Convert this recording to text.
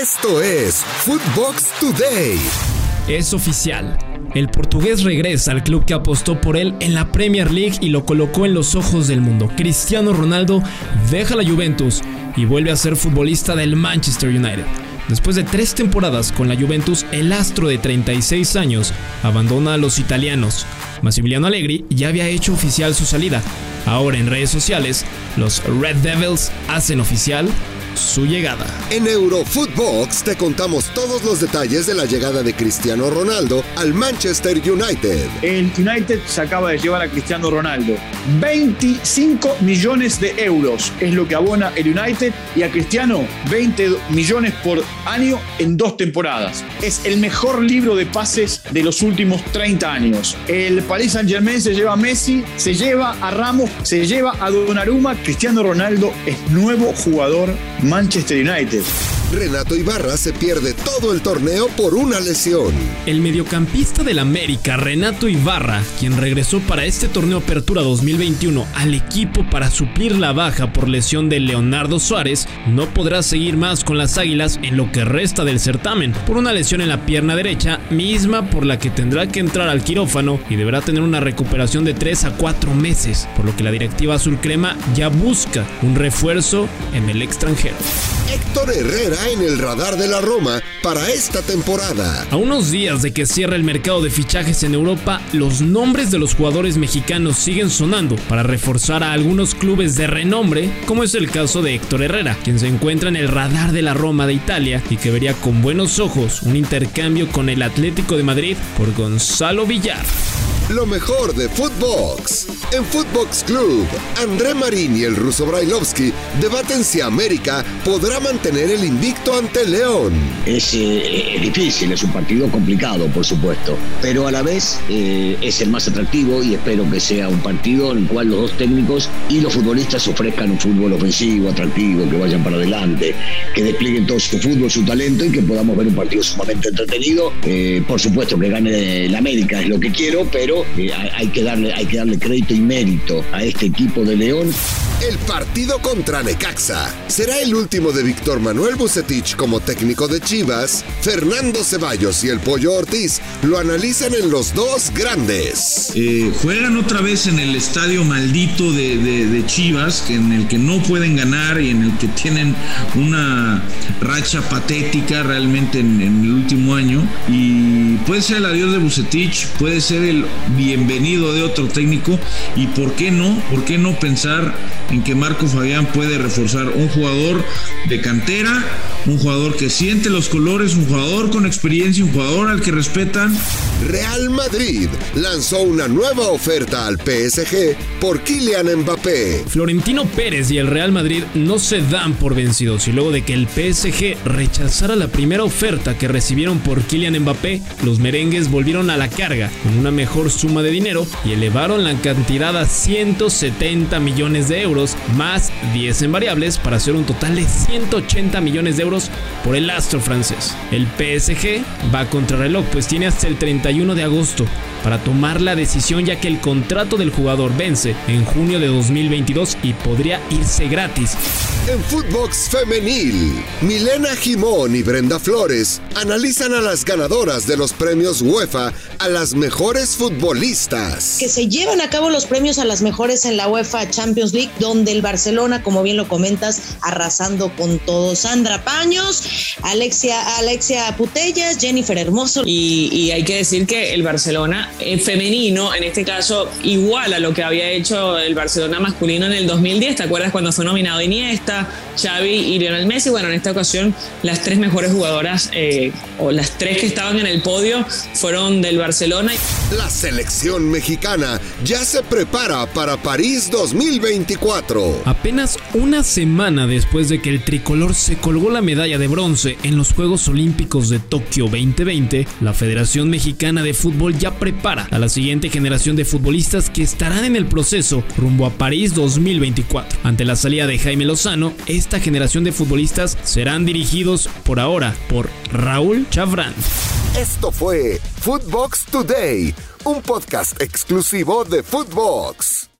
Esto es Footbox Today. Es oficial. El portugués regresa al club que apostó por él en la Premier League y lo colocó en los ojos del mundo. Cristiano Ronaldo deja la Juventus y vuelve a ser futbolista del Manchester United. Después de tres temporadas con la Juventus, el astro de 36 años abandona a los italianos. Massimiliano Allegri ya había hecho oficial su salida. Ahora en redes sociales, los Red Devils hacen oficial su llegada. En Eurofootbox te contamos todos los detalles de la llegada de Cristiano Ronaldo al Manchester United. El United se acaba de llevar a Cristiano Ronaldo. 25 millones de euros es lo que abona el United y a Cristiano 20 millones por año en dos temporadas. Es el mejor libro de pases de los últimos 30 años. El Paris Saint Germain se lleva a Messi, se lleva a Ramos, se lleva a Donnarumma. Cristiano Ronaldo es nuevo jugador Manchester United. Renato Ibarra se pierde todo el torneo por una lesión. El mediocampista del América, Renato Ibarra, quien regresó para este torneo Apertura 2021 al equipo para suplir la baja por lesión de Leonardo Suárez, no podrá seguir más con las Águilas en lo que resta del certamen, por una lesión en la pierna derecha, misma por la que tendrá que entrar al quirófano y deberá tener una recuperación de 3 a 4 meses, por lo que la directiva azul crema ya busca un refuerzo en el extranjero. Héctor Herrera en el radar de la Roma para esta temporada. A unos días de que cierre el mercado de fichajes en Europa, los nombres de los jugadores mexicanos siguen sonando para reforzar a algunos clubes de renombre, como es el caso de Héctor Herrera, quien se encuentra en el radar de la Roma de Italia y que vería con buenos ojos un intercambio con el Atlético de Madrid por Gonzalo Villar. Lo mejor de Footbox. En Footbox Club, André Marín y el ruso Brailovsky debaten si América podrá mantener el invicto ante León. Es, eh, es difícil, es un partido complicado, por supuesto, pero a la vez eh, es el más atractivo y espero que sea un partido en el cual los dos técnicos y los futbolistas ofrezcan un fútbol ofensivo, atractivo, que vayan para adelante, que desplieguen todo su fútbol, su talento y que podamos ver un partido sumamente entretenido. Eh, por supuesto que gane el América es lo que quiero, pero eh, hay, que darle, hay que darle crédito y mérito a este equipo de León. El partido contra Necaxa será el último de Víctor Manuel Bucetich como técnico de Chivas. Fernando Ceballos y el Pollo Ortiz lo analizan en los dos grandes. Eh, juegan otra vez en el estadio maldito de, Chivas, en el que no pueden ganar y en el que tienen una racha patética realmente en, en el último año. Y puede ser el adiós de Bucetich, puede ser el bienvenido de otro técnico y por qué no, por qué no pensar en que Marco Fabián puede reforzar un jugador de cantera, un jugador que siente los colores, un jugador con experiencia, un jugador al que respetan. Real Madrid lanzó una nueva oferta al PSG por Kylian Mbappé. Florentino Pérez y el Real Madrid no se dan por vencidos y luego de que el PSG rechazara la primera oferta que recibieron por Kylian Mbappé, los merengues volvieron a la carga con una mejor suma de dinero y elevaron la cantidad a 170 millones de euros más 10 en variables para hacer un total de 180 millones de euros por el astro francés. El PSG va contra reloj pues tiene hasta el 31 de agosto para tomar la decisión ya que el contrato del jugador vence en junio de 2022 y podría irse gratis. En Footbox Femenil, Milena Jimón y Brenda Flores analizan a las ganadoras de los premios UEFA a las mejores futbolistas. Que se llevan a cabo los premios a las mejores en la UEFA Champions League, donde el Barcelona, como bien lo comentas, arrasando con todo. Sandra Paños, Alexia, Alexia Putellas, Jennifer Hermoso. Y, y hay que decir que el Barcelona eh, femenino, en este caso, igual a lo que había hecho el Barcelona masculino en el 2010. ¿Te acuerdas cuando fue nominado Iniesta, Xavi y Lionel Messi? Bueno, en esta ocasión las tres mejores jugadoras eh, o las tres que estaban en el podio fueron del Barcelona. La selección mexicana ya se prepara para París 2024. Apenas una semana después de que el tricolor se colgó la medalla de bronce en los Juegos Olímpicos de Tokio 2020, la Federación Mexicana de Fútbol ya prepara a la siguiente generación de futbolistas que estarán en el proceso rumbo a París 2024. Ante la salida de Jaime Lozano, esta generación de futbolistas serán dirigidos por ahora por Raúl Chavrán. Esto fue Footbox Today, un podcast exclusivo de Footbox.